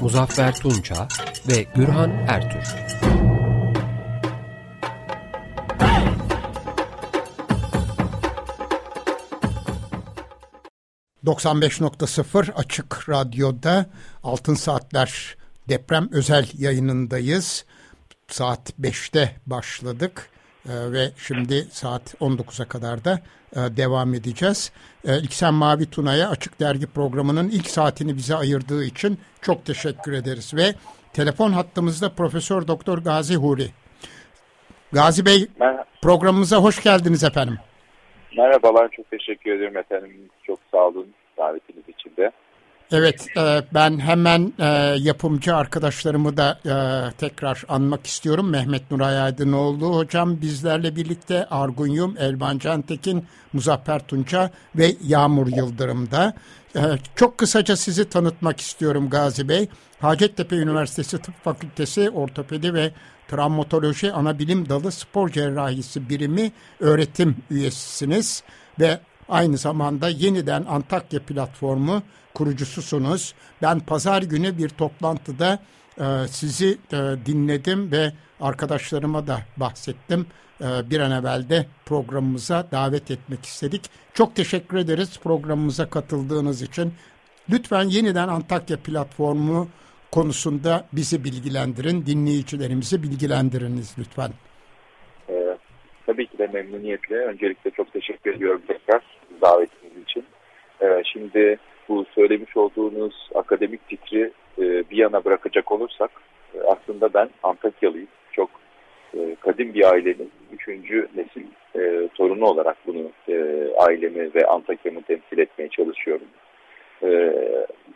Muzaffer Tunça ve Gürhan Ertür. ...95.0 Açık Radyo'da Altın Saatler deprem özel yayınındayız. Saat 5'te başladık ee, ve şimdi saat 19'a kadar da e, devam edeceğiz. E, İlksen Mavi Tuna'ya Açık Dergi programının ilk saatini bize ayırdığı için çok teşekkür ederiz ve telefon hattımızda Profesör Doktor Gazi Huri. Gazi Bey Merhaba. programımıza hoş geldiniz efendim. Merhabalar çok teşekkür ederim efendim. Çok sağ olun davetiniz için de. Evet, e, ben hemen e, yapımcı arkadaşlarımı da e, tekrar anmak istiyorum. Mehmet Nuray Aydınoğlu hocam bizlerle birlikte Argun Yum, Elvan Cantekin, Muzaffer Tunça ve Yağmur Yıldırım'da. Çok kısaca sizi tanıtmak istiyorum Gazi Bey. Hacettepe Üniversitesi Tıp Fakültesi Ortopedi ve Travmatoloji Anabilim Dalı Spor Cerrahisi Birimi öğretim üyesisiniz ve aynı zamanda yeniden Antakya platformu kurucususunuz. Ben pazar günü bir toplantıda e, sizi e, dinledim ve arkadaşlarıma da bahsettim. E, bir an evvel de programımıza davet etmek istedik. Çok teşekkür ederiz programımıza katıldığınız için. Lütfen yeniden Antakya platformu konusunda bizi bilgilendirin, dinleyicilerimizi bilgilendiriniz lütfen. De memnuniyetle. Öncelikle çok teşekkür ediyorum tekrar davetiniz için. Ee, şimdi bu söylemiş olduğunuz akademik fikri e, bir yana bırakacak olursak e, aslında ben Antakyalıyım. Çok e, kadim bir ailenin üçüncü nesil e, torunu olarak bunu e, ailemi ve Antakya'mı temsil etmeye çalışıyorum. E,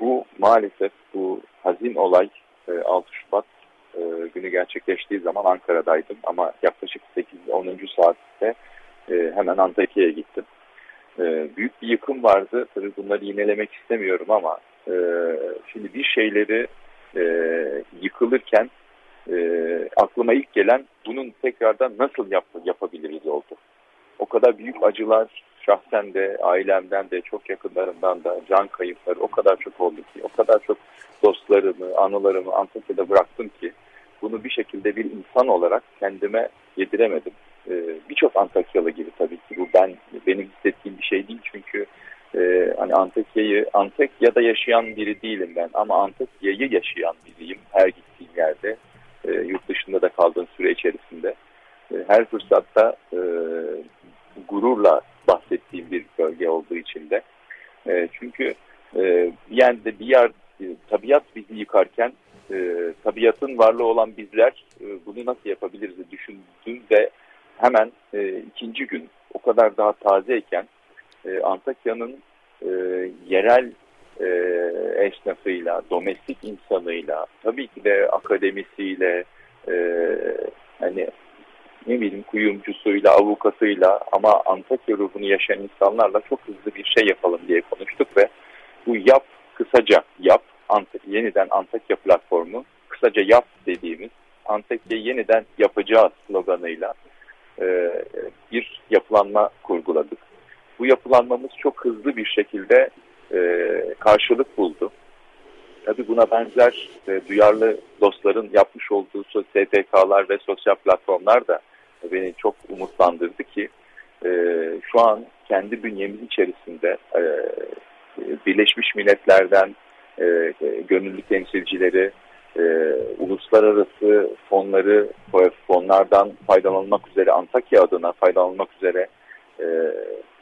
bu maalesef bu hazin olay e, 6 Şubat e, günü gerçekleştiği zaman Ankara'daydım ama yaklaşık 8-10. saatte e, hemen Antakya'ya gittim. E, büyük bir yıkım vardı. Tabii bunları yinelemek istemiyorum ama e, şimdi bir şeyleri e, yıkılırken e, aklıma ilk gelen bunun tekrardan nasıl yap yapabiliriz oldu. O kadar büyük acılar şahsen de ailemden de çok yakınlarımdan da can kayıpları o kadar çok oldu ki o kadar çok dostlarımı anılarımı Antakya'da bıraktım ki bunu bir şekilde bir insan olarak kendime yediremedim. Ee, Birçok Antakyalı gibi tabii ki bu ben benim hissettiğim bir şey değil çünkü e, hani Antakya'yı Antakya'da yaşayan biri değilim ben ama Antakya'yı yaşayan biriyim her gittiğim yerde e, yurt dışında da kaldığım süre içerisinde e, her fırsatta e, gururla bahsettiğim bir bölge olduğu için de. E, çünkü e, bir yerde bir yer e, tabiat bizi yıkarken e, tabiatın varlığı olan bizler e, bunu nasıl yapabiliriz düşündüğümde hemen e, ikinci gün o kadar daha tazeyken e, Antakya'nın e, yerel e, esnafıyla, domestik insanıyla, tabii ki de akademisiyle, e, hani ne bileyim kuyumcusuyla, avukatıyla ama Antakya ruhunu yaşayan insanlarla çok hızlı bir şey yapalım diye konuştuk ve bu yap kısaca yap Antakya, yeniden Antakya platformu kısaca yap dediğimiz Antakya'yı yeniden yapacağız sloganıyla e, bir yapılanma kurguladık. Bu yapılanmamız çok hızlı bir şekilde e, karşılık buldu. Tabii buna benzer e, duyarlı dostların yapmış olduğu STK'lar ve sosyal platformlar da beni çok umutlandırdı ki e, şu an kendi bünyemiz içerisinde e, Birleşmiş Milletler'den e, gönüllü temsilcileri, e, uluslararası fonları, fonlardan faydalanmak üzere Antakya adına faydalanmak üzere e,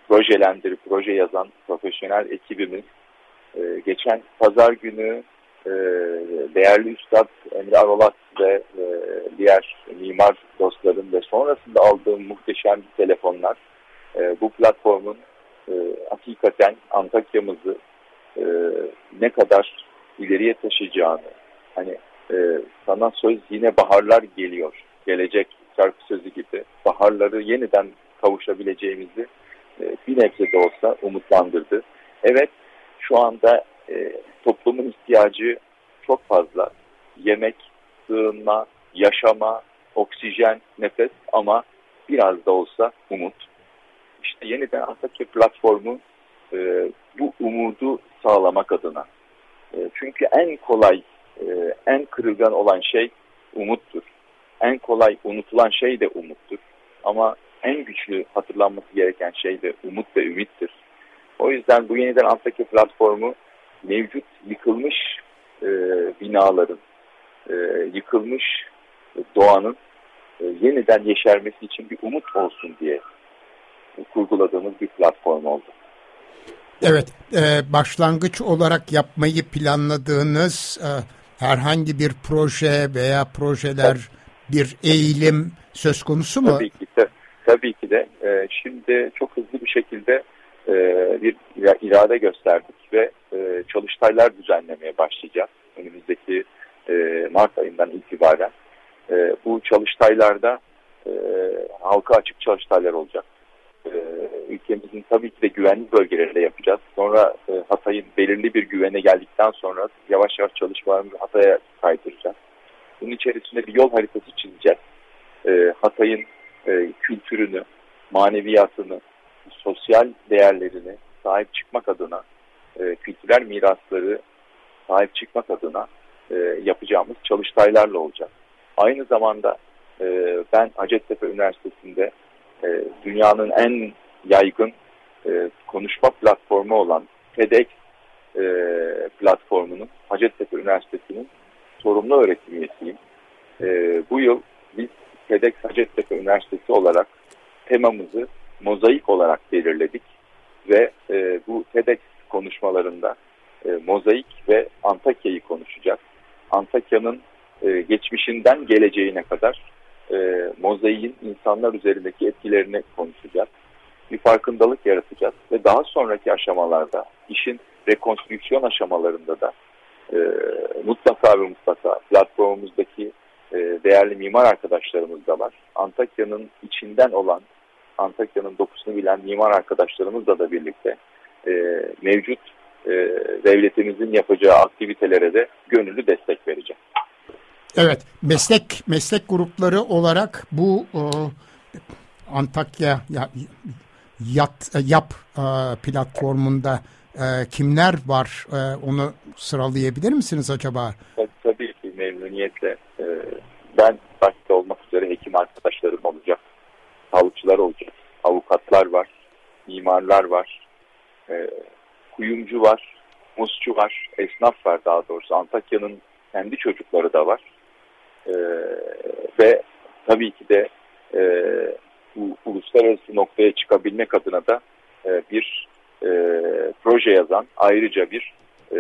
projelendirip proje yazan profesyonel ekibimiz e, geçen pazar günü e, değerli Üstad Emre Arolat ve e, diğer mimar dostlarım ve sonrasında aldığım muhteşem telefonlar e, bu platformun e, hakikaten Antakya'mızı e, ne kadar ileriye taşıyacağını, hani sana söz yine baharlar geliyor, gelecek şarkı sözü gibi baharları yeniden kavuşabileceğimizi bir nebze de olsa umutlandırdı. Evet şu anda e, toplumun ihtiyacı çok fazla. Yemek, sığınma, yaşama, oksijen, nefes ama biraz da olsa umut. İşte yeniden Antakya platformu e, bu umudu sağlamak adına. E, çünkü en kolay, e, en kırılgan olan şey umuttur. En kolay unutulan şey de umuttur. Ama en güçlü hatırlanması gereken şey de umut ve ümittir. O yüzden bu yeniden Antakya platformu mevcut yıkılmış e, binaların, e, yıkılmış doğanın e, yeniden yeşermesi için bir umut olsun diye kurguladığımız bir platform oldu. Evet, e, başlangıç olarak yapmayı planladığınız e, herhangi bir proje veya projeler, bir eğilim söz konusu mu? Tabii ki de. Tabii ki de. E, şimdi çok hızlı bir şekilde e, bir irade gösterdik çalıştaylar düzenlemeye başlayacağız. Önümüzdeki e, Mart ayından itibaren. E, bu çalıştaylarda e, halka açık çalıştaylar olacak. E, ülkemizin tabii ki de güvenli bölgelerinde yapacağız. Sonra e, Hatay'ın belirli bir güvene geldikten sonra yavaş yavaş çalışmalarımızı Hatay'a kaydıracağız. Bunun içerisinde bir yol haritası çizeceğiz. E, Hatay'ın e, kültürünü, maneviyatını, sosyal değerlerini sahip çıkmak adına, e, kültürel mirasları sahip çıkmak adına e, yapacağımız çalıştaylarla olacak. Aynı zamanda e, ben Hacettepe Üniversitesi'nde e, dünyanın en yaygın konuşma platformu olan TEDx platformunun Hacettepe Üniversitesi'nin sorumlu öğretim üyesiyim. Bu yıl biz TEDx Hacettepe Üniversitesi olarak temamızı mozaik olarak belirledik ve bu TEDx konuşmalarında e, mozaik ve Antakya'yı konuşacağız. Antakya'nın e, geçmişinden geleceğine kadar e, mozaiğin insanlar üzerindeki etkilerini konuşacağız. Bir farkındalık yaratacağız ve daha sonraki aşamalarda işin rekonstrüksiyon aşamalarında da e, mutlaka ve mutlaka platformumuzdaki e, değerli mimar arkadaşlarımız da var. Antakya'nın içinden olan, Antakya'nın dokusunu bilen mimar arkadaşlarımızla da birlikte e, mevcut e, devletimizin yapacağı aktivitelere de gönüllü destek vereceğim. Evet, meslek meslek grupları olarak bu e, Antakya ya, Yat Yap e, platformunda e, kimler var? E, onu sıralayabilir misiniz acaba? Tabii, tabii ki memnuniyetle. E, ben başta olmak üzere hekim arkadaşlarım olacak, sağlıkçılar olacak, avukatlar var, mimarlar var, e, kuyumcu var, musçu var, esnaf var daha doğrusu. Antakya'nın kendi çocukları da var. E, ve tabii ki de e, bu uluslararası noktaya çıkabilmek adına da e, bir e, proje yazan ayrıca bir e,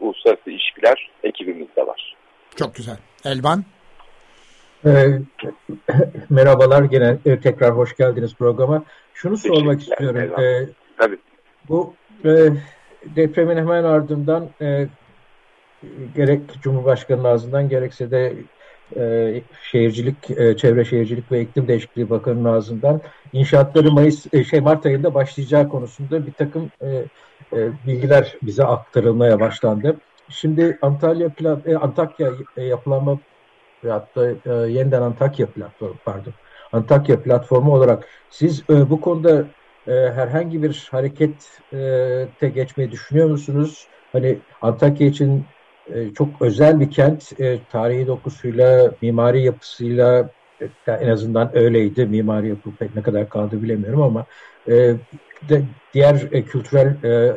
uluslararası ilişkiler ekibimiz de var. Çok güzel. Elvan? E, merhabalar gene e, tekrar hoş geldiniz programa. Şunu sormak istiyorum. E, Tabii. Bu e, depremin hemen ardından e, gerek Cumhurbaşkanı ağzından gerekse de e, şehircilik, e, çevre şehircilik ve iklim değişikliği bakanının ağzından inşaatları Mayıs, e, şey Mart ayında başlayacağı konusunda bir takım e, e, bilgiler bize aktarılmaya başlandı. Şimdi Antalya e, Antakya e, yapılanma hatta e, yeniden Antakya platformu pardon Antakya platformu olarak siz e, bu konuda e, herhangi bir harekete geçmeyi düşünüyor musunuz? Hani Antakya için e, çok özel bir kent, e, tarihi dokusuyla, mimari yapısıyla e, en azından öyleydi. Mimari yapı pek ne kadar kaldı bilemiyorum ama e, de, diğer e, kültürel e,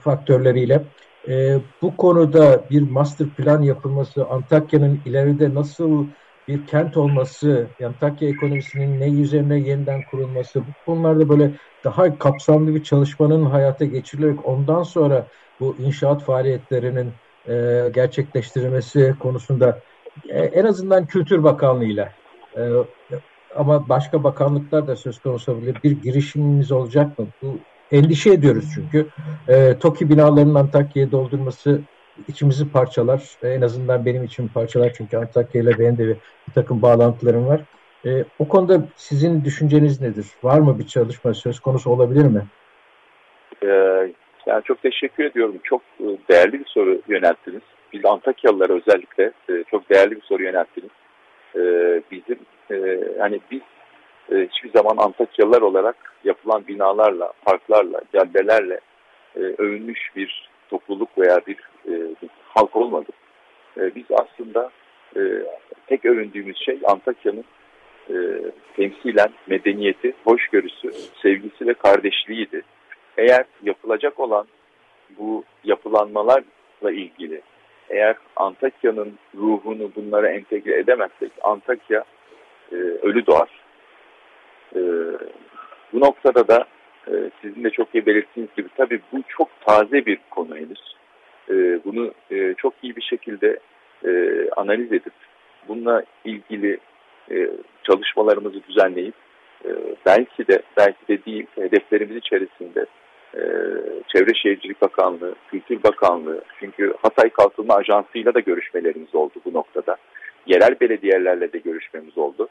faktörleriyle e, bu konuda bir master plan yapılması, Antakya'nın ileride nasıl bir kent olması, Antakya ekonomisinin ne üzerine yeniden kurulması, bu konularda böyle daha kapsamlı bir çalışmanın hayata geçirilerek ondan sonra bu inşaat faaliyetlerinin e, gerçekleştirilmesi konusunda e, en azından Kültür Bakanlığı'yla e, ama başka bakanlıklar da söz konusu olabilir. Bir girişimimiz olacak mı? Bu endişe ediyoruz çünkü. E, TOKİ binalarının Antakya'ya doldurması içimizi parçalar. En azından benim için parçalar çünkü Antakya ile benim de bir, takım bağlantılarım var. E, o konuda sizin düşünceniz nedir? Var mı bir çalışma söz konusu olabilir mi? Ee, yani çok teşekkür ediyorum. Çok e, değerli bir soru yönelttiniz. Biz Antakyalılara özellikle e, çok değerli bir soru yönelttiniz. Bizim e, hani biz hiçbir zaman Antakyalılar olarak yapılan binalarla, parklarla, caddelerle övünmüş bir topluluk veya bir, bir halk olmadık. Biz aslında tek övündüğümüz şey Antakya'nın e, temsilen medeniyeti, hoşgörüsü, sevgisi ve kardeşliğiydi. Eğer yapılacak olan bu yapılanmalarla ilgili eğer Antakya'nın ruhunu bunlara entegre edemezsek Antakya e, ölü doğar. E, bu noktada da e, sizin de çok iyi belirttiğiniz gibi tabii bu çok taze bir konu henüz. Bunu e, çok iyi bir şekilde e, analiz edip bununla ilgili çalışmalarımızı düzenleyip belki de belki de değil hedeflerimiz içerisinde Çevre Şehircilik Bakanlığı, Kültür Bakanlığı çünkü Hatay Kalkınma Ajansı'yla da görüşmelerimiz oldu bu noktada. Yerel belediyelerle de görüşmemiz oldu.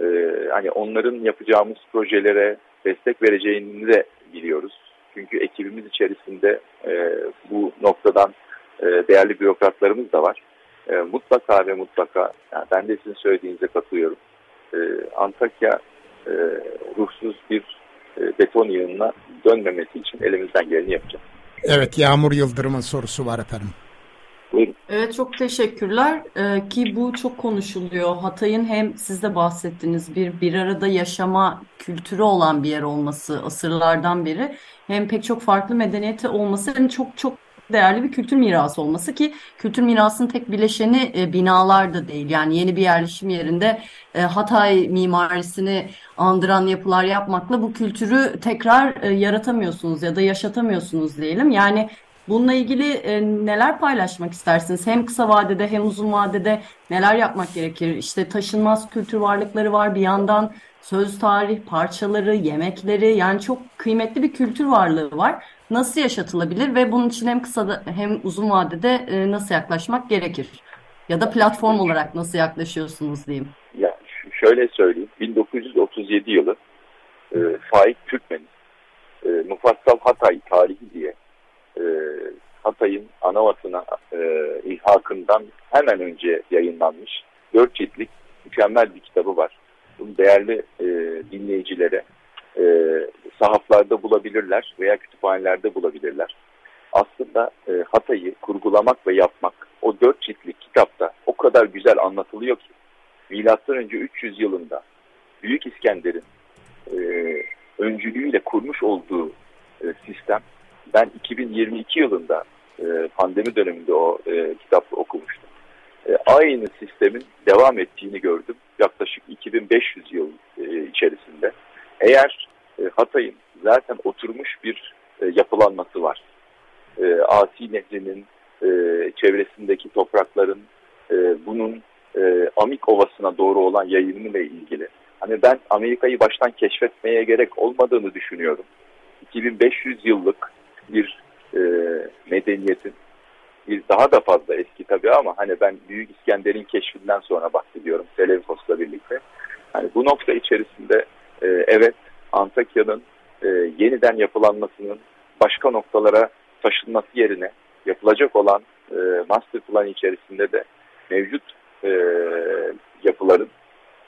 E, hani onların yapacağımız projelere destek vereceğini de biliyoruz. Çünkü ekibimiz içerisinde e, bu noktadan e, değerli bürokratlarımız da var. E, mutlaka ve mutlaka, yani ben de sizin söylediğinize katılıyorum. E, Antakya e, ruhsuz bir e, beton yığınına dönmemesi için elimizden geleni yapacağız. Evet, Yağmur Yıldırım'ın sorusu var efendim. Buyurun. Evet çok teşekkürler ee, ki bu çok konuşuluyor. Hatay'ın hem siz de bahsettiniz bir bir arada yaşama kültürü olan bir yer olması asırlardan beri hem pek çok farklı medeniyeti olması hem çok çok değerli bir kültür mirası olması ki kültür mirasının tek bileşeni e, binalar da değil. Yani yeni bir yerleşim yerinde e, Hatay mimarisini andıran yapılar yapmakla bu kültürü tekrar e, yaratamıyorsunuz ya da yaşatamıyorsunuz diyelim. Yani Bununla ilgili e, neler paylaşmak istersiniz? Hem kısa vadede hem uzun vadede neler yapmak gerekir? İşte taşınmaz kültür varlıkları var bir yandan söz tarih parçaları, yemekleri yani çok kıymetli bir kültür varlığı var nasıl yaşatılabilir ve bunun için hem kısa da, hem uzun vadede e, nasıl yaklaşmak gerekir? Ya da platform olarak nasıl yaklaşıyorsunuz diyeyim. Ya şöyle söyleyeyim. 1937 yılı e, Faik Türkmen'in e, Mufassal Hatay tarihi diye e, Hatay'ın anavatına e, ilhakından hemen önce yayınlanmış dört ciltlik mükemmel bir kitabı var. Bunu değerli e, dinleyicilere e, sahaflarda bulabilirler veya kütüphanelerde bulabilirler. Aslında e, Hatay'ı kurgulamak ve yapmak o dört ciltlik kitapta o kadar güzel anlatılıyor ki milattan önce 300 yılında Büyük İskender'in e, öncülüğüyle kurmuş olduğu e, sistem ben 2022 yılında e, pandemi döneminde o e, kitapı okumuştum. E, aynı sistemin devam ettiğini gördüm yaklaşık 2500 yıl e, içerisinde. Eğer e, Hatay'ın zaten oturmuş bir e, yapılanması var. E, Asi Nehri'nin e, çevresindeki toprakların e, bunun e, Amik Ovası'na doğru olan yayılımı ile ilgili. Hani ben Amerika'yı baştan keşfetmeye gerek olmadığını düşünüyorum. 2500 yıllık bir e, medeniyetin bir daha da fazla eski tabii ama hani ben Büyük İskender'in keşfinden sonra bahsediyorum Seleukos'la birlikte. Hani bu nokta içerisinde e, evet Antakya'nın e, yeniden yapılanmasının başka noktalara taşınması yerine yapılacak olan e, master plan içerisinde de mevcut e, yapıların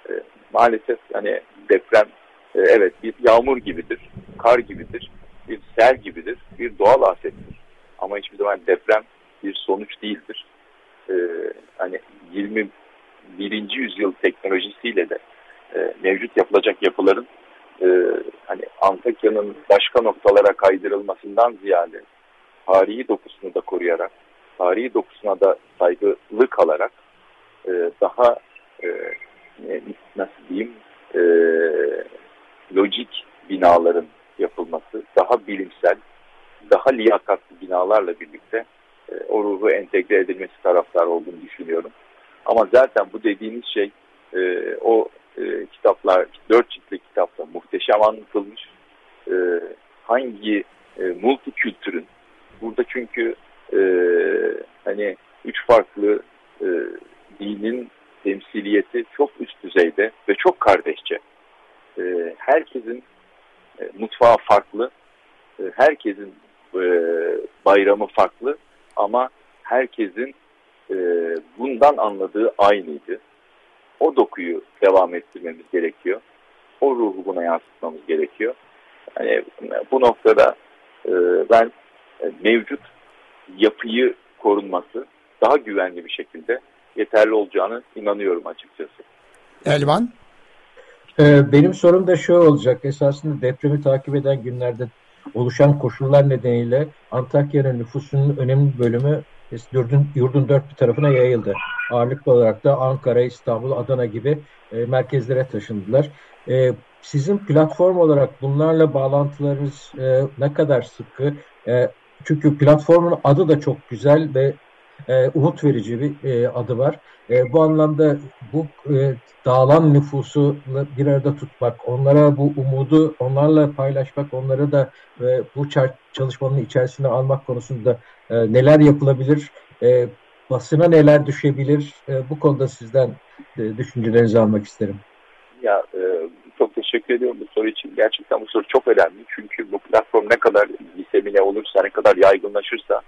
e, maalesef hani deprem e, evet bir yağmur gibidir, kar gibidir, bir sel gibidir, bir doğal afettir. Ama hiçbir zaman deprem bir sonuç değildir. E, hani 21. yüzyıl teknolojisiyle de e, mevcut yapılacak yapıların e, hani Antakya'nın başka noktalara kaydırılmasından ziyade tarihi dokusunu da koruyarak, tarihi dokusuna da saygılı kalarak e, daha e, nasıl diyeyim e, lojik binaların yapılması, daha bilimsel, daha liyakatlı binalarla birlikte e, o ruhu entegre edilmesi taraftar olduğunu düşünüyorum. Ama zaten bu dediğiniz şey e, o e, kitaplar, dört ciltli kitapta muhteşem anlatılmış. E, hangi e, multikültürün, burada çünkü e, hani üç farklı e, dinin temsiliyeti çok üst düzeyde ve çok kardeşçe. E, herkesin e, mutfağı farklı, e, herkesin e, bayramı farklı ama herkesin e, bundan anladığı aynıydı. O dokuyu devam ettirmemiz gerekiyor. O ruhu buna yansıtmamız gerekiyor. Yani bu noktada ben mevcut yapıyı korunması daha güvenli bir şekilde yeterli olacağını inanıyorum açıkçası. Elvan? Ee, benim sorum da şu olacak. Esasında depremi takip eden günlerde oluşan koşullar nedeniyle Antakya'nın nüfusunun önemli bölümü yurdun, yurdun dört bir tarafına yayıldı. Ağırlıklı olarak da Ankara, İstanbul, Adana gibi e, merkezlere taşındılar. E, sizin platform olarak bunlarla bağlantılarınız e, ne kadar sıkı? E, çünkü platformun adı da çok güzel ve e, umut verici bir e, adı var. E, bu anlamda bu e, dağılan nüfusu bir arada tutmak, onlara bu umudu onlarla paylaşmak, onları da e, bu çalışmanın içerisine almak konusunda e, neler yapılabilir, e, basına neler düşebilir, e, bu konuda sizden e, düşüncelerinizi almak isterim. Ya e, çok teşekkür ediyorum bu soru için. Gerçekten bu soru çok önemli. Çünkü bu platform ne kadar disemine olursa, ne kadar yaygınlaşırsa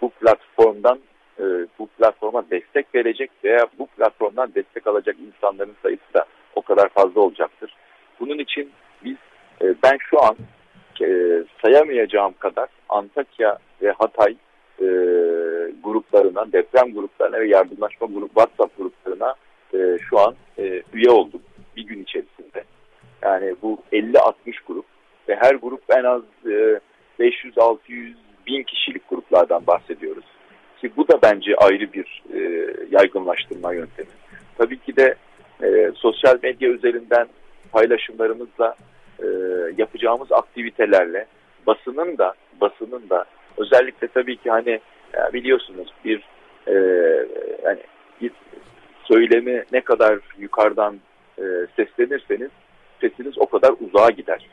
bu platformdan e, bu platforma destek verecek veya bu platformdan destek alacak insanların sayısı da o kadar fazla olacaktır. Bunun için biz e, ben şu an e, sayamayacağım kadar Antakya ve Hatay e, gruplarına, deprem gruplarına ve yardımlaşma grup WhatsApp gruplarına e, şu an e, üye oldum bir gün içerisinde. Yani bu 50-60 grup ve her grup en az e, 500-600 bin kişilik gruplardan bahsediyoruz. Ki bu da bence ayrı bir e, yaygınlaştırma yöntemi. Tabii ki de e, sosyal medya üzerinden paylaşımlarımızla e, yapacağımız aktivitelerle basının da basının da özellikle tabii ki hani biliyorsunuz bir e, yani bir söylemi ne kadar yukarıdan e, seslenirseniz sesiniz o kadar uzağa gider.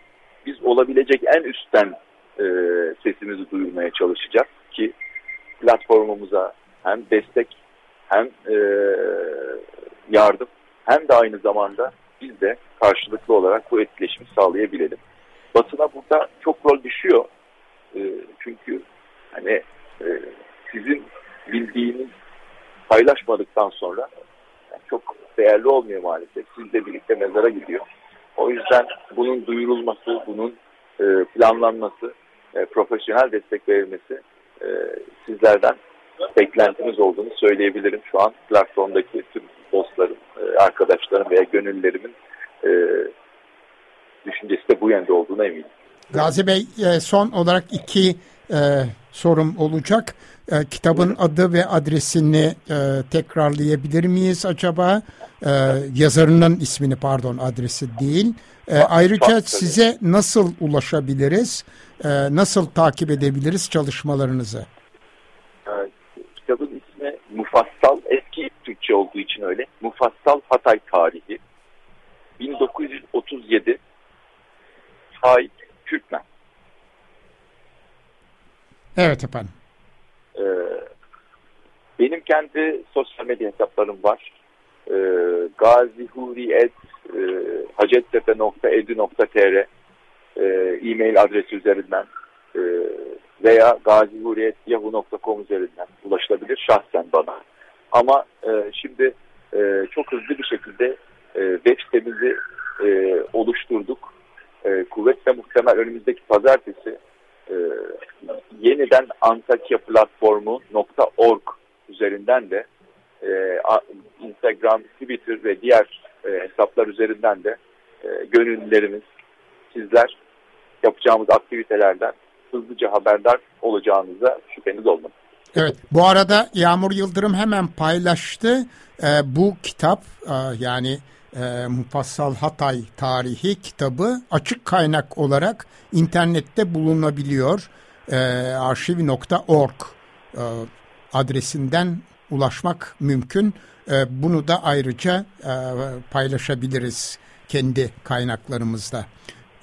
Biz olabilecek en üstten e, sesimizi duyurmaya çalışacak ki platformumuza hem destek hem e, yardım hem de aynı zamanda biz de karşılıklı olarak bu etkileşimi sağlayabilelim. Basına burada çok rol düşüyor. E, çünkü hani e, sizin bildiğiniz paylaşmadıktan sonra yani çok değerli olmuyor maalesef. Sizle birlikte mezara gidiyor. O yüzden bunun duyurulması, bunun e, planlanması, e, profesyonel destek verilmesi e, sizlerden beklentimiz olduğunu söyleyebilirim. Şu an platformdaki tüm dostlarım, e, arkadaşlarım veya gönüllerimin e, düşüncesi de bu yönde olduğuna eminim. Gazi Bey e, son olarak iki e, sorum olacak. E, kitabın adı ve adresini e, tekrarlayabilir miyiz acaba? E, yazarının ismini pardon adresi değil. E, ayrıca size nasıl ulaşabiliriz? E, nasıl takip edebiliriz çalışmalarınızı? Kitabın ismi Mufassal, eski Türkçe olduğu için öyle. Mufassal Hatay Tarihi. 1937 Faik Türkmen. Evet efendim. Benim kendi sosyal medya hesaplarım var. Ee, e, hacettepe.edu.tr e, e-mail adresi üzerinden e, veya gazihuriyet.yahoo.com üzerinden ulaşılabilir şahsen bana. Ama e, şimdi e, çok hızlı bir şekilde e, web sitemizi e, oluşturduk. E, kuvvetle muhtemel önümüzdeki pazartesi e, yeniden Antakya platformu.org üzerinden de e, Instagram, Twitter ve diğer e, hesaplar üzerinden de e, gönüllülerimiz, sizler yapacağımız aktivitelerden hızlıca haberdar olacağınıza şüpheniz olmasın. Evet, bu arada Yağmur Yıldırım hemen paylaştı. E, bu kitap e, yani e, Mufassal Hatay Tarihi kitabı açık kaynak olarak internette bulunabiliyor. E, arşiv.org e, adresinden ulaşmak mümkün. E, bunu da ayrıca e, paylaşabiliriz kendi kaynaklarımızda.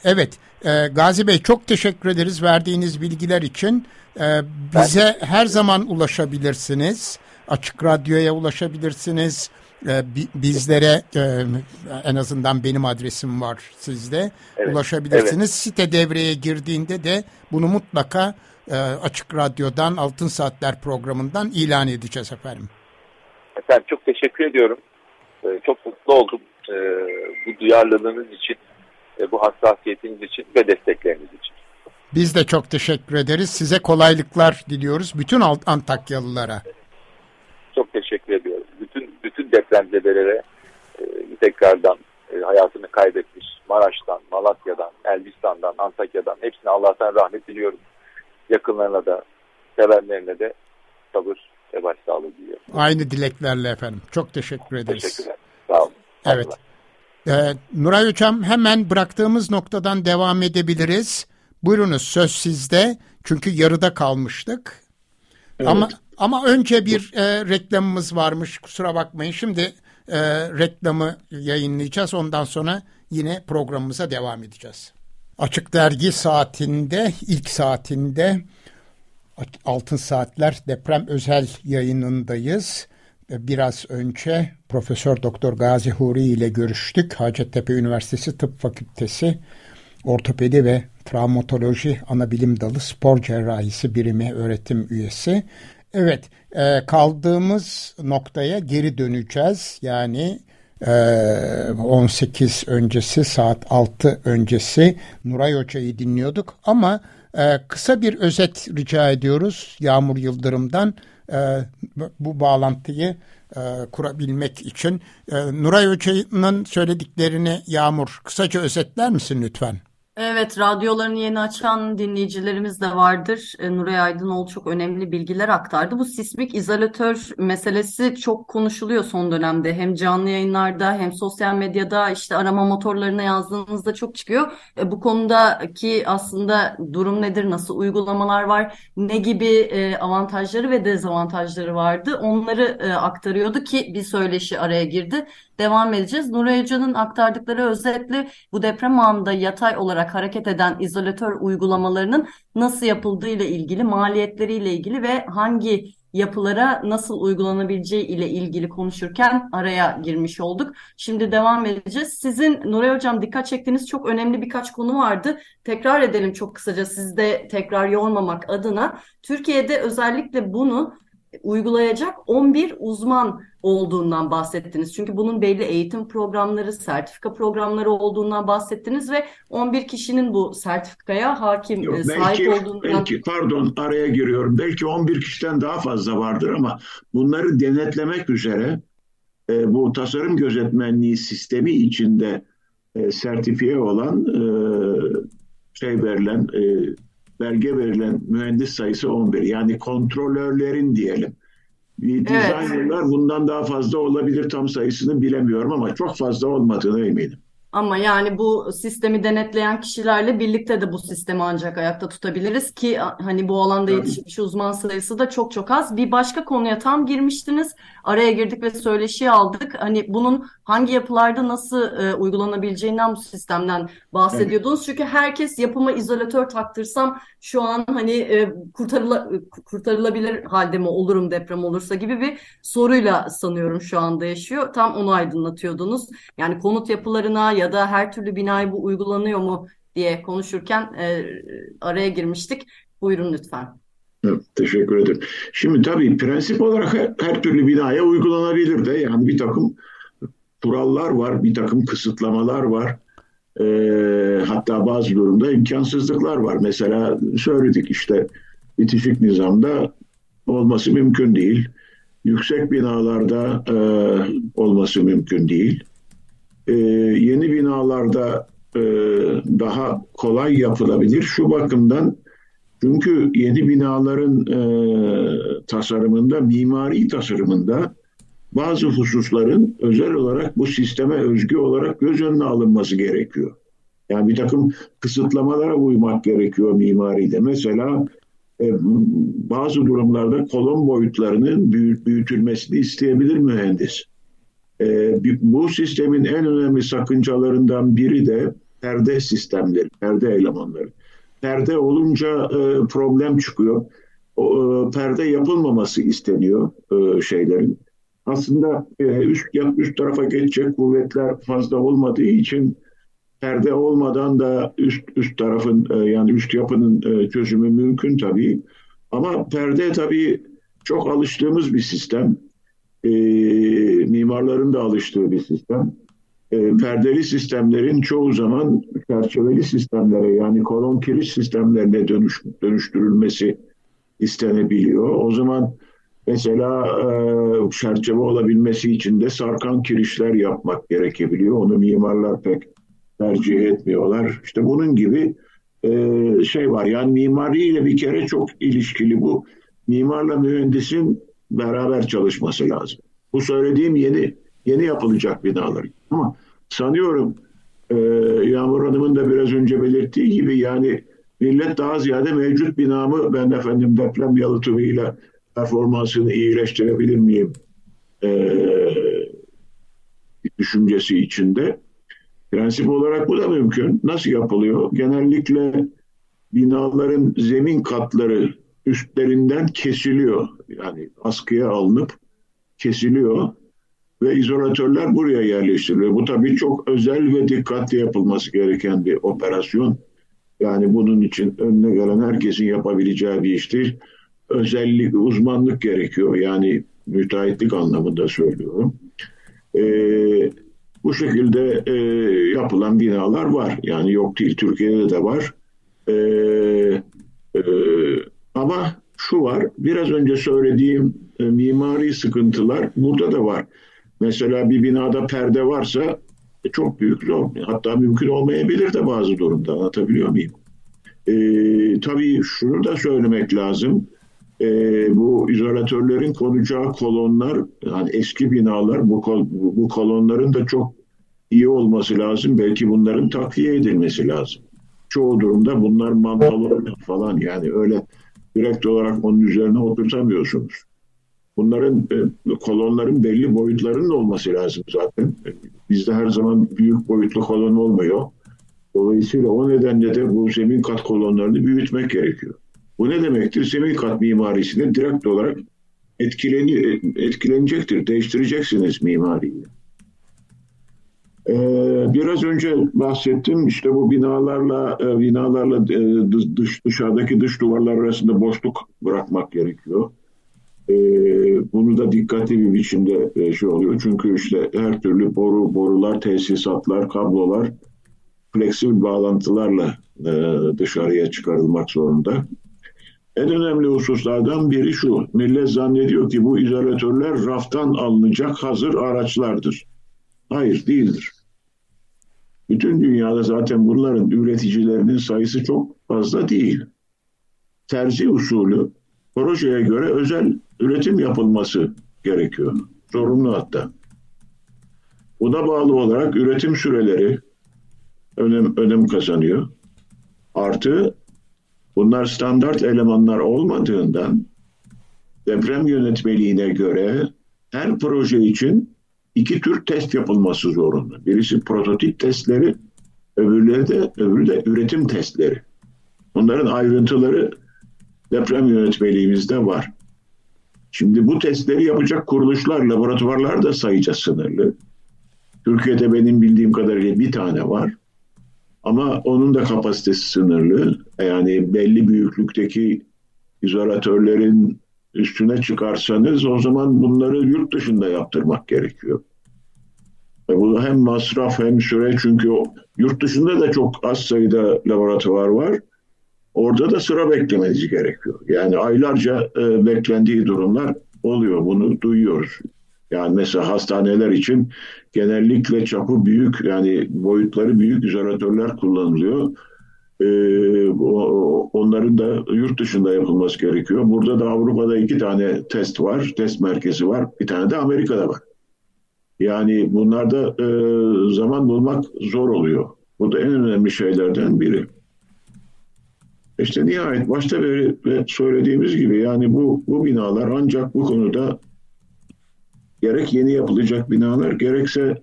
Evet, e, Gazi Bey çok teşekkür ederiz verdiğiniz bilgiler için. E, bize her zaman ulaşabilirsiniz. Açık Radyo'ya ulaşabilirsiniz. E, bizlere e, en azından benim adresim var sizde. Evet, ulaşabilirsiniz. Evet. Site devreye girdiğinde de bunu mutlaka e, Açık Radyo'dan Altın Saatler programından ilan edeceğiz efendim. Efendim çok teşekkür ediyorum. E, çok mutlu oldum e, bu duyarlılığınız için, e, bu hassasiyetiniz için ve destekleriniz için. Biz de çok teşekkür ederiz. Size kolaylıklar diliyoruz. Bütün Antakyalılara. Çok teşekkür ediyoruz. Bütün bütün depremzedelere e, tekrardan e, hayatını kaybetmiş Maraş'tan, Malatya'dan, Elbistan'dan, Antakya'dan hepsine Allah'tan rahmet diliyorum. Yakınlarına da, sevenlerine de sabır ve başsağlığı diliyorum. Aynı dileklerle efendim. Çok teşekkür ederiz. Teşekkürler. Sağ olun. Evet. Ee, Nuray Hocam hemen bıraktığımız noktadan devam edebiliriz. Buyurunuz söz sizde. Çünkü yarıda kalmıştık. Evet. Ama ama önce bir e, reklamımız varmış. Kusura bakmayın. Şimdi e, reklamı yayınlayacağız. Ondan sonra yine programımıza devam edeceğiz. Açık Dergi saatinde, ilk saatinde Altın Saatler deprem özel yayınındayız. Biraz önce Profesör Doktor Gazi Huri ile görüştük. Hacettepe Üniversitesi Tıp Fakültesi Ortopedi ve Travmatoloji Anabilim Dalı Spor Cerrahisi Birimi öğretim üyesi. Evet, e, kaldığımız noktaya geri döneceğiz. Yani 18 e, öncesi saat 6 öncesi Nuray Hoca'yı dinliyorduk ama e, kısa bir özet rica ediyoruz Yağmur Yıldırım'dan e, bu bağlantıyı kurabilmek için. Nuray Hoca'nın söylediklerini Yağmur kısaca özetler misin lütfen? Evet, radyolarını yeni açan dinleyicilerimiz de vardır. E, Nuray Aydınoğlu çok önemli bilgiler aktardı. Bu sismik izolatör meselesi çok konuşuluyor son dönemde. Hem canlı yayınlarda hem sosyal medyada işte arama motorlarına yazdığınızda çok çıkıyor. E, bu konudaki aslında durum nedir, nasıl uygulamalar var, ne gibi e, avantajları ve dezavantajları vardı onları e, aktarıyordu ki bir söyleşi araya girdi devam edeceğiz. Nuray Hoca'nın aktardıkları özetle bu deprem anında yatay olarak hareket eden izolatör uygulamalarının nasıl yapıldığı ile ilgili, maliyetleriyle ilgili ve hangi yapılara nasıl uygulanabileceği ile ilgili konuşurken araya girmiş olduk. Şimdi devam edeceğiz. Sizin Nuray Hocam dikkat çektiğiniz çok önemli birkaç konu vardı. Tekrar edelim çok kısaca sizde tekrar yormamak adına. Türkiye'de özellikle bunu uygulayacak 11 uzman olduğundan bahsettiniz. Çünkü bunun belli eğitim programları, sertifika programları olduğundan bahsettiniz ve 11 kişinin bu sertifikaya hakim Yok, e, sahip belki, olduğundan... Belki pardon araya giriyorum. Belki 11 kişiden daha fazla vardır ama bunları denetlemek üzere e, bu tasarım gözetmenliği sistemi içinde e, sertifiye olan e, şey verilen e, belge verilen mühendis sayısı 11. Yani kontrolörlerin diyelim. Designerlar evet. bundan daha fazla olabilir tam sayısını bilemiyorum ama çok fazla olmadığını eminim. Ama yani bu sistemi denetleyen kişilerle birlikte de bu sistemi ancak ayakta tutabiliriz ki hani bu alanda yetişmiş uzman sayısı da çok çok az. Bir başka konuya tam girmiştiniz. Araya girdik ve söyleşi aldık. Hani bunun hangi yapılarda nasıl e, uygulanabileceğinden bu sistemden bahsediyordunuz. Evet. Çünkü herkes yapıma izolatör taktırsam şu an hani e, kurtarıla, kurtarılabilir halde mi olurum deprem olursa gibi bir soruyla sanıyorum şu anda yaşıyor. Tam onu aydınlatıyordunuz. Yani konut yapılarına ya da her türlü binaya bu uygulanıyor mu diye konuşurken e, araya girmiştik. Buyurun lütfen. Evet, teşekkür ederim. Şimdi tabii prensip olarak her, her türlü binaya uygulanabilir de yani bir takım kurallar var, bir takım kısıtlamalar var. E, hatta bazı durumda imkansızlıklar var. Mesela söyledik işte bitişik nizamda olması mümkün değil. Yüksek binalarda e, olması mümkün değil. E, yeni binalarda e, daha kolay yapılabilir. Şu bakımdan çünkü yeni binaların e, tasarımında, mimari tasarımında bazı hususların özel olarak bu sisteme özgü olarak göz önüne alınması gerekiyor. Yani bir takım kısıtlamalara uymak gerekiyor mimaride. Mesela e, bazı durumlarda kolon boyutlarının büyütülmesini isteyebilir mühendis. E, bu sistemin en önemli sakıncalarından biri de perde sistemleri, perde elemanları. Perde olunca e, problem çıkıyor. E, perde yapılmaması isteniyor e, şeylerin. Aslında e, üst, üst tarafa geçecek kuvvetler fazla olmadığı için perde olmadan da üst üst tarafın yani üst yapının çözümü mümkün tabii. Ama perde tabii çok alıştığımız bir sistem. E, mimarların da alıştığı bir sistem. E, perdeli sistemlerin çoğu zaman çerçeveli sistemlere yani kolon kiriş sistemlerine dönüş, dönüştürülmesi istenebiliyor. O zaman mesela e, çerçeve olabilmesi için de sarkan kirişler yapmak gerekebiliyor. Onu mimarlar pek tercih etmiyorlar. İşte bunun gibi e, şey var. Yani mimariyle bir kere çok ilişkili bu. Mimarla mühendisin beraber çalışması lazım. Bu söylediğim yeni yeni yapılacak binalar. Ama sanıyorum e, Yağmur Hanım'ın da biraz önce belirttiği gibi yani millet daha ziyade mevcut binamı ben efendim deprem yalıtımıyla performansını iyileştirebilir miyim e, düşüncesi içinde. Prensip olarak bu da mümkün. Nasıl yapılıyor? Genellikle binaların zemin katları üstlerinden kesiliyor. Yani askıya alınıp kesiliyor ve izolatörler buraya yerleştiriliyor. Bu tabii çok özel ve dikkatli yapılması gereken bir operasyon. Yani bunun için önüne gelen herkesin yapabileceği bir iş değil. Özellik, uzmanlık gerekiyor. Yani müteahhitlik anlamında söylüyorum. Ee, bu şekilde e, yapılan binalar var. Yani yok değil, Türkiye'de de var. E, e, ama şu var, biraz önce söylediğim e, mimari sıkıntılar burada da var. Mesela bir binada perde varsa e, çok büyük zor. Hatta mümkün olmayabilir de bazı durumda. Anlatabiliyor muyum? E, tabii şunu da söylemek lazım. E, bu izolatörlerin konacağı kolonlar, yani eski binalar, bu, kol, bu kolonların da çok iyi olması lazım. Belki bunların takviye edilmesi lazım. Çoğu durumda bunlar mantalı falan yani öyle direkt olarak onun üzerine oturtamıyorsunuz. Bunların e, kolonların belli boyutlarının olması lazım zaten. Bizde her zaman büyük boyutlu kolon olmuyor. Dolayısıyla o nedenle de bu zemin kat kolonlarını büyütmek gerekiyor. Bu ne demektir? Zemin kat mimarisine direkt olarak etkileni, etkilenecektir. Değiştireceksiniz mimariyi. Ee, biraz önce bahsettim işte bu binalarla e, binalarla e, dış, dışarıdaki dış duvarlar arasında boşluk bırakmak gerekiyor. Ee, bunu da dikkatli bir biçimde e, şey oluyor. Çünkü işte her türlü boru, borular, tesisatlar, kablolar fleksibil bağlantılarla dışarıya çıkarılmak zorunda. En önemli hususlardan biri şu. Millet zannediyor ki bu izolatörler raftan alınacak hazır araçlardır. Hayır değildir. Bütün dünyada zaten bunların üreticilerinin sayısı çok fazla değil. Tercih usulü projeye göre özel üretim yapılması gerekiyor. Zorunlu hatta. Buna bağlı olarak üretim süreleri önem, önem kazanıyor. Artı bunlar standart elemanlar olmadığından deprem yönetmeliğine göre her proje için iki tür test yapılması zorunda. Birisi prototip testleri, öbürleri de öbürü de üretim testleri. Bunların ayrıntıları deprem yönetmeliğimizde var. Şimdi bu testleri yapacak kuruluşlar, laboratuvarlar da sayıca sınırlı. Türkiye'de benim bildiğim kadarıyla bir tane var. Ama onun da kapasitesi sınırlı. Yani belli büyüklükteki izolatörlerin üstüne çıkarsanız o zaman bunları yurt dışında yaptırmak gerekiyor. E bu hem masraf hem süre çünkü yurt dışında da çok az sayıda laboratuvar var. Orada da sıra beklemeniz gerekiyor. Yani aylarca e, beklendiği durumlar oluyor. Bunu duyuyoruz. Yani mesela hastaneler için genellikle çapı büyük yani boyutları büyük izolatörler kullanılıyor e, onların da yurt dışında yapılması gerekiyor. Burada da Avrupa'da iki tane test var, test merkezi var. Bir tane de Amerika'da var. Yani bunlarda e, zaman bulmak zor oluyor. Bu da en önemli şeylerden biri. İşte nihayet başta beri söylediğimiz gibi yani bu, bu binalar ancak bu konuda gerek yeni yapılacak binalar gerekse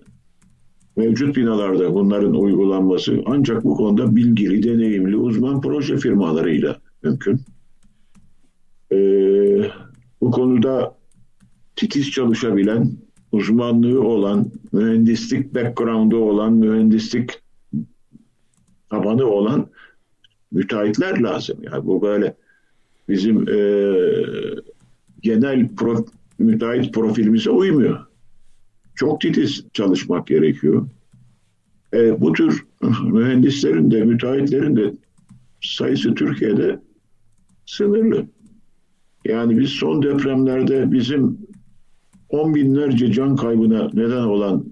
mevcut binalarda bunların uygulanması ancak bu konuda bilgili, deneyimli, uzman proje firmalarıyla mümkün. Ee, bu konuda titiz çalışabilen, uzmanlığı olan, mühendislik background'u olan, mühendislik tabanı olan müteahhitler lazım. Yani bu böyle bizim e, genel prof, müteahhit profilimize uymuyor. Çok titiz çalışmak gerekiyor. E, bu tür mühendislerin de müteahhitlerin de sayısı Türkiye'de sınırlı. Yani biz son depremlerde bizim on binlerce can kaybına neden olan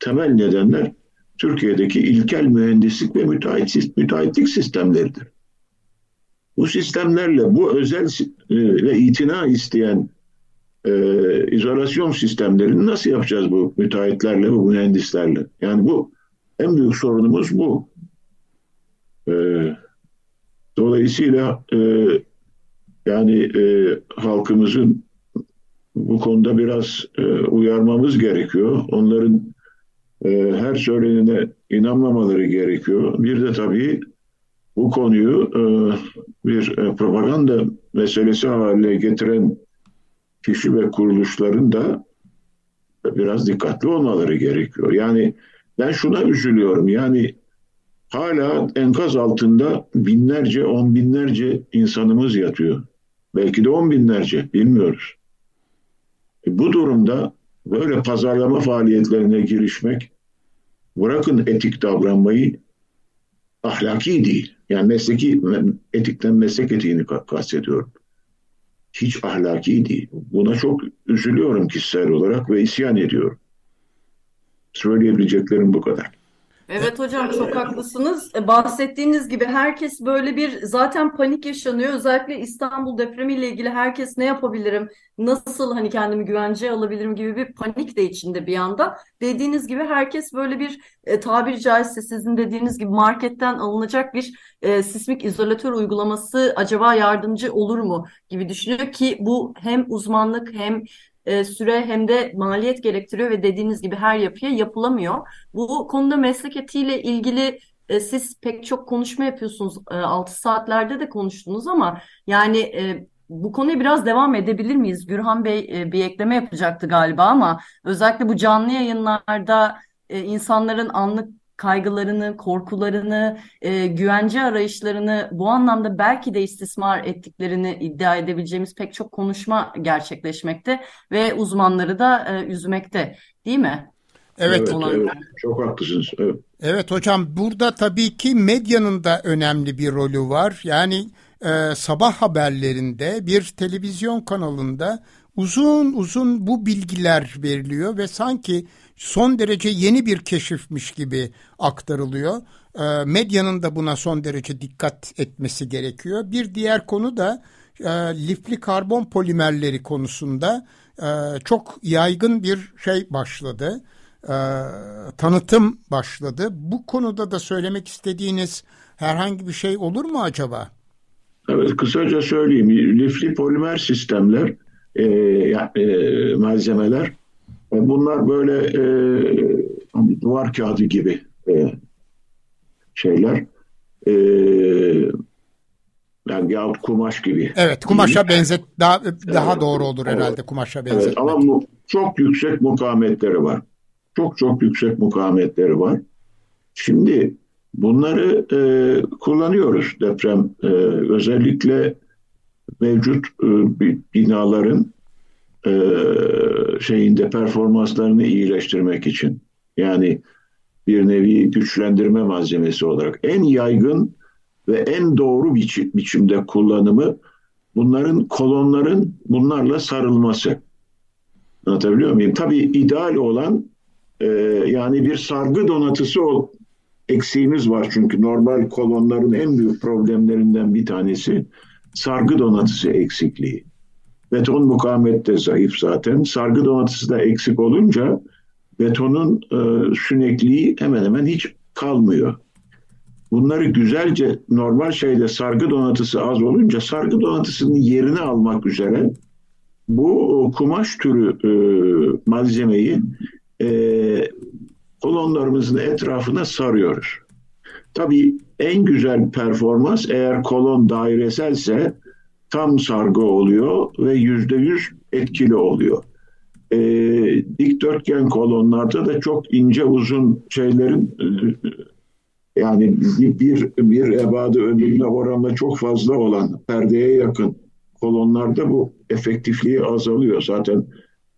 temel nedenler Türkiye'deki ilkel mühendislik ve müteahhit, müteahhitlik sistemleridir. Bu sistemlerle bu özel e, ve itina isteyen e, izolasyon sistemlerini nasıl yapacağız bu müteahhitlerle, bu mühendislerle? Yani bu en büyük sorunumuz bu. E, dolayısıyla e, yani e, halkımızın bu konuda biraz e, uyarmamız gerekiyor. Onların e, her söylenene inanmamaları gerekiyor. Bir de tabii bu konuyu e, bir e, propaganda meselesi haline getiren kişi ve kuruluşların da biraz dikkatli olmaları gerekiyor. Yani ben şuna üzülüyorum. Yani hala enkaz altında binlerce, on binlerce insanımız yatıyor. Belki de on binlerce, bilmiyoruz. E bu durumda böyle pazarlama faaliyetlerine girişmek, bırakın etik davranmayı, ahlaki değil. Yani mesleki, etikten meslek etiğini kastediyorum. Hiç ahlaki değil. Buna çok üzülüyorum kişisel olarak ve isyan ediyorum. Söyleyebileceklerim bu kadar. Evet hocam çok haklısınız. E, bahsettiğiniz gibi herkes böyle bir zaten panik yaşanıyor. Özellikle İstanbul depremiyle ilgili herkes ne yapabilirim, nasıl hani kendimi güvenceye alabilirim gibi bir panik de içinde bir yanda. Dediğiniz gibi herkes böyle bir e, tabiri caizse sizin dediğiniz gibi marketten alınacak bir e, sismik izolatör uygulaması acaba yardımcı olur mu gibi düşünüyor ki bu hem uzmanlık hem e, süre hem de maliyet gerektiriyor ve dediğiniz gibi her yapıya yapılamıyor. Bu konuda meslek etiğiyle ilgili e, siz pek çok konuşma yapıyorsunuz. E, 6 saatlerde de konuştunuz ama yani e, bu konuya biraz devam edebilir miyiz? Gürhan Bey bir ekleme yapacaktı galiba ama özellikle bu canlı yayınlarda insanların anlık kaygılarını, korkularını, e, güvence arayışlarını bu anlamda belki de istismar ettiklerini iddia edebileceğimiz pek çok konuşma gerçekleşmekte ve uzmanları da e, üzmekte değil mi? Evet, evet, evet. çok haklısınız. Evet. evet hocam burada tabii ki medyanın da önemli bir rolü var. Yani e, sabah haberlerinde bir televizyon kanalında uzun uzun bu bilgiler veriliyor ve sanki son derece yeni bir keşifmiş gibi aktarılıyor. E, medyanın da buna son derece dikkat etmesi gerekiyor. Bir diğer konu da e, lifli karbon polimerleri konusunda e, çok yaygın bir şey başladı. E, tanıtım başladı. Bu konuda da söylemek istediğiniz herhangi bir şey olur mu acaba? Evet, kısaca söyleyeyim. Lifli polimer sistemler, e, e, malzemeler bunlar böyle e, hani duvar kağıdı gibi e, şeyler. E, yani yahut kumaş gibi. Evet kumaşa benzet daha, daha evet, doğru olur herhalde evet, kumaşa benzetmek. Evet, ama bu, çok yüksek mukavemetleri var. Çok çok yüksek mukavemetleri var. Şimdi bunları e, kullanıyoruz deprem e, özellikle mevcut e, binaların e, şeyinde performanslarını iyileştirmek için. Yani bir nevi güçlendirme malzemesi olarak en yaygın ve en doğru biçi, biçimde kullanımı bunların kolonların bunlarla sarılması. Anlatabiliyor muyum? Tabii ideal olan e, yani bir sargı donatısı ol, eksiğimiz var çünkü normal kolonların en büyük problemlerinden bir tanesi sargı donatısı eksikliği. Beton mukavemet de zayıf zaten. Sargı donatısı da eksik olunca betonun e, sünekliği hemen hemen hiç kalmıyor. Bunları güzelce normal şeyde sargı donatısı az olunca sargı donatısının yerini almak üzere bu kumaş türü e, malzemeyi e, kolonlarımızın etrafına sarıyoruz. Tabii en güzel performans eğer kolon daireselse tam sargı oluyor ve yüzde yüz etkili oluyor. E, dikdörtgen kolonlarda da çok ince uzun şeylerin e, yani bir, bir, ebadı ömrüne oranla çok fazla olan perdeye yakın kolonlarda bu efektifliği azalıyor. Zaten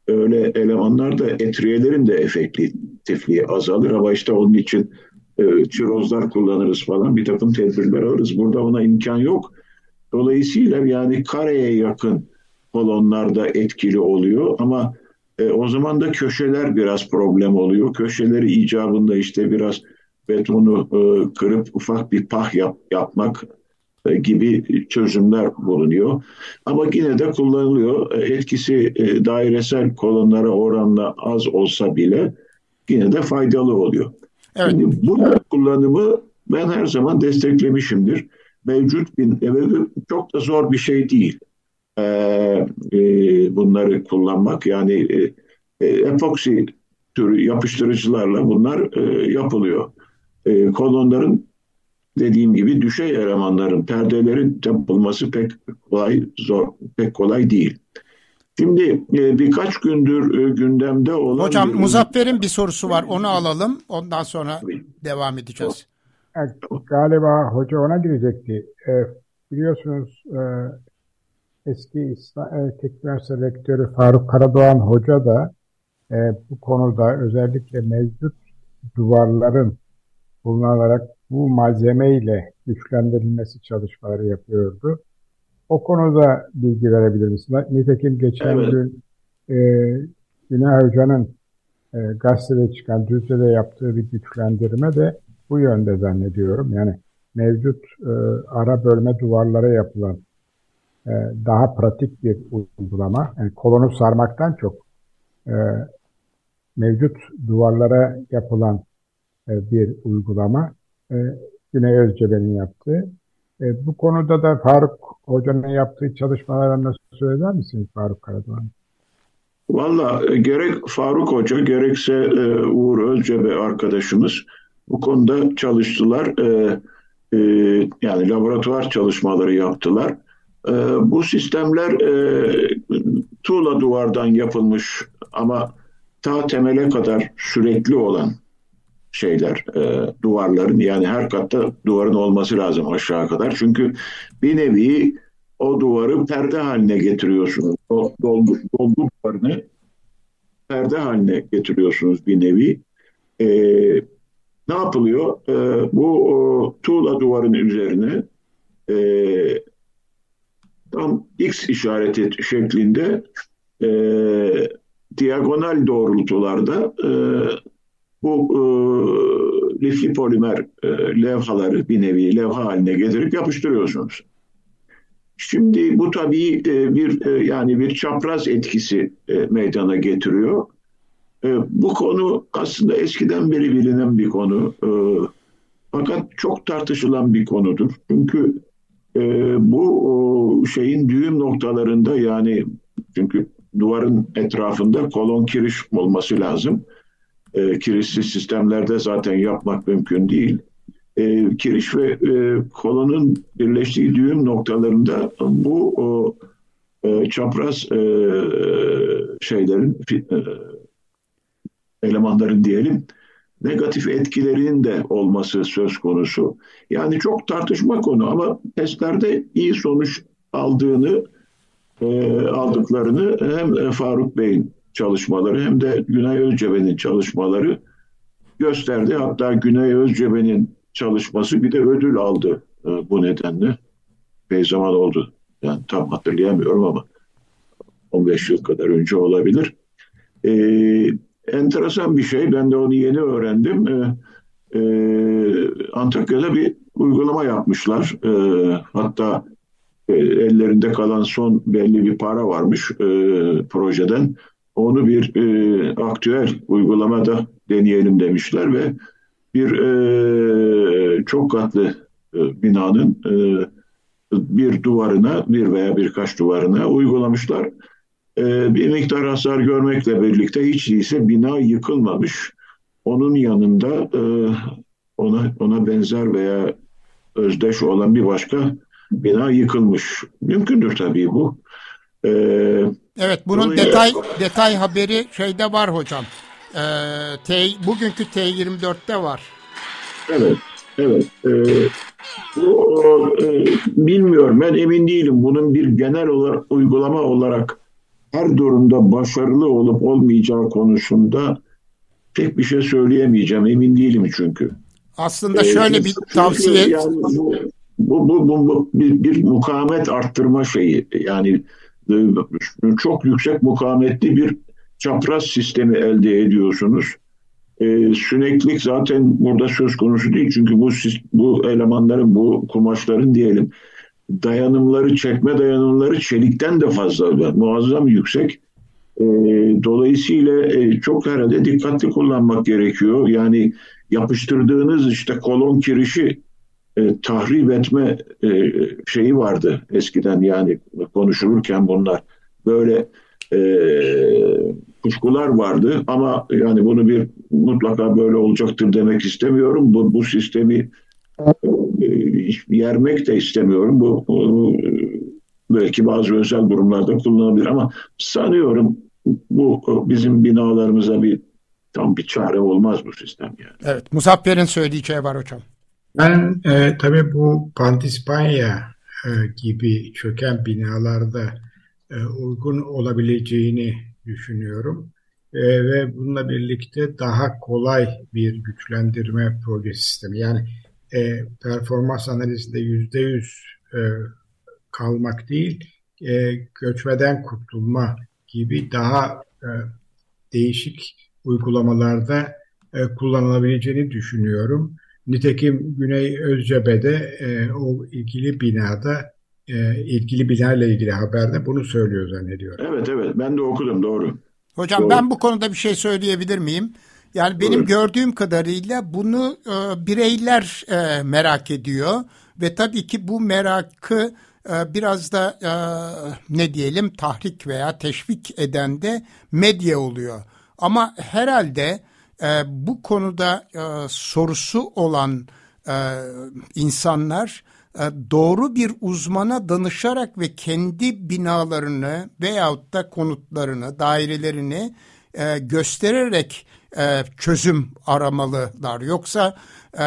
öyle elemanlarda etriyelerin de efektifliği azalır ama işte onun için e, çirozlar kullanırız falan bir takım tedbirler alırız. Burada ona imkan yok. Dolayısıyla yani kareye yakın kolonlarda etkili oluyor ama e, o zaman da köşeler biraz problem oluyor. Köşeleri icabında işte biraz betonu e, kırıp ufak bir pah yap, yapmak e, gibi çözümler bulunuyor. Ama yine de kullanılıyor. E, etkisi e, dairesel kolonlara oranla az olsa bile yine de faydalı oluyor. Evet. Şimdi bu kullanımı ben her zaman desteklemişimdir. Mevcut bir çok da zor bir şey değil. Ee, e, bunları kullanmak yani e, e, epoksi türü yapıştırıcılarla bunlar e, yapılıyor. E, kolonların dediğim gibi düşey elemanların perdelerin yapılması pek kolay zor pek kolay değil. Şimdi e, birkaç gündür e, gündemde olan... Hocam bir... Muzaffer'in bir sorusu var onu alalım ondan sonra Tabii. devam edeceğiz. Evet, galiba hoca ona girecekti. E, biliyorsunuz e, eski İslam, e, Teknik Rektörü Faruk Karadoğan Hoca da e, bu konuda özellikle mevcut duvarların bulunarak bu malzeme ile güçlendirilmesi çalışmaları yapıyordu. O konuda bilgi verebilir misin? Nitekim geçen evet. gün e, Güney Hoca'nın e, gazetede çıkan, Düzce'de yaptığı bir güçlendirme de bu yönde zannediyorum. Yani mevcut e, ara bölme duvarlara yapılan e, daha pratik bir uygulama. Yani kolonu sarmaktan çok e, mevcut duvarlara yapılan e, bir uygulama. E, Güney Özcebe'nin yaptığı. E, bu konuda da Faruk Hoca'nın yaptığı çalışmalardan nasıl söyler misiniz Faruk Karadoğan? Valla gerek Faruk Hoca gerekse e, Uğur Özcebe arkadaşımız bu konuda çalıştılar. E, e, yani laboratuvar çalışmaları yaptılar. E, bu sistemler e, tuğla duvardan yapılmış ama ta temele kadar sürekli olan şeyler e, duvarların yani her katta duvarın olması lazım aşağı kadar. Çünkü bir nevi o duvarı perde haline getiriyorsunuz. O dolgu, dolgu duvarını perde haline getiriyorsunuz bir nevi. E, ne yapılıyor? E, bu o, tuğla duvarın üzerine e, tam X işareti şeklinde e, diagonal doğrultularda e, bu e, lifli polimer e, levhaları bir nevi levha haline getirip yapıştırıyorsunuz. Şimdi bu tabii e, bir e, yani bir çapraz etkisi e, meydana getiriyor. E, bu konu aslında eskiden beri bilinen bir konu. E, fakat çok tartışılan bir konudur. Çünkü e, bu şeyin düğüm noktalarında yani çünkü duvarın etrafında kolon kiriş olması lazım e, kirişsiz sistemlerde zaten yapmak mümkün değil. E, kiriş ve e, kolonun birleştiği düğüm noktalarında bu e, çapraz şeylerin elemanların diyelim negatif etkilerinin de olması söz konusu. Yani çok tartışma konu ama testlerde iyi sonuç aldığını e, aldıklarını hem Faruk Bey'in çalışmaları hem de Güney Özcebe'nin çalışmaları gösterdi. Hatta Güney Özcebe'nin çalışması bir de ödül aldı e, bu nedenle. Bey zaman oldu. Yani tam hatırlayamıyorum ama 15 yıl kadar önce olabilir. E, enteresan bir şey. Ben de onu yeni öğrendim. E, e, Antakya'da bir uygulama yapmışlar. E, hatta e, ellerinde kalan son belli bir para varmış e, projeden onu bir e, aktüel uygulamada deneyelim demişler ve bir e, çok katlı e, binanın e, bir duvarına bir veya birkaç duvarına uygulamışlar. E, bir miktar hasar görmekle birlikte hiç değilse bina yıkılmamış. onun yanında e, ona ona benzer veya özdeş olan bir başka bina yıkılmış. Mümkündür tabii bu. Ee, evet bunun detay detay haberi şeyde var hocam. Ee, T, bugünkü T24'te var. Evet, evet. Ee, bu, e, bilmiyorum ben emin değilim. Bunun bir genel olarak uygulama olarak her durumda başarılı olup olmayacağı konusunda pek bir şey söyleyemeyeceğim. Emin değilim çünkü. Aslında şöyle ee, bir tavsiye... Yani bu, bu, bu, bu, bu bir, bir mukavemet arttırma şeyi. Yani e, çok yüksek mukavemetli bir çapraz sistemi elde ediyorsunuz. Ee, süreklilik zaten burada söz konusu değil. Çünkü bu bu elemanların, bu kumaşların diyelim dayanımları, çekme dayanımları çelikten de fazla. Muazzam yüksek. Ee, dolayısıyla e, çok herhalde dikkatli kullanmak gerekiyor. Yani yapıştırdığınız işte kolon kirişi e, tahrip etme e, şeyi vardı eskiden yani konuşulurken bunlar böyle e, kuşkular vardı ama yani bunu bir mutlaka böyle olacaktır demek istemiyorum. Bu, bu sistemi yermek de istemiyorum. Bu, bu belki bazı özel durumlarda kullanılabilir ama sanıyorum bu bizim binalarımıza bir tam bir çare olmaz bu sistem yani. Evet, Muzaffer'in söylediği şey var hocam. Ben e, tabii bu Pantispanya e, gibi çöken binalarda e, uygun olabileceğini düşünüyorum. E, ve bununla birlikte daha kolay bir güçlendirme proje sistemi. Yani e, performans analizinde yüzde yüz e, kalmak değil, e, göçmeden kurtulma gibi daha e, değişik uygulamalarda e, kullanılabileceğini düşünüyorum. Nitekim Güney Özcebe'de e, o ilgili binada e, ilgili binayla ilgili haberde bunu söylüyor zannediyorum. Evet evet ben de okudum doğru. Hocam doğru. ben bu konuda bir şey söyleyebilir miyim? Yani benim doğru. gördüğüm kadarıyla bunu e, bireyler e, merak ediyor ve tabii ki bu merakı e, biraz da e, ne diyelim tahrik veya teşvik eden de medya oluyor. Ama herhalde e, bu konuda e, sorusu olan e, insanlar e, doğru bir uzmana danışarak ve kendi binalarını veyahut da konutlarını, dairelerini e, göstererek e, çözüm aramalılar. Yoksa e,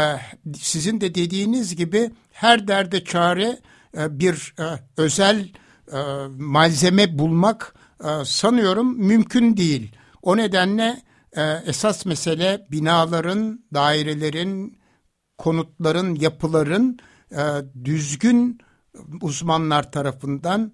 sizin de dediğiniz gibi her derde çare e, bir e, özel e, malzeme bulmak e, sanıyorum mümkün değil. O nedenle e, esas mesele binaların, dairelerin, konutların, yapıların e, düzgün uzmanlar tarafından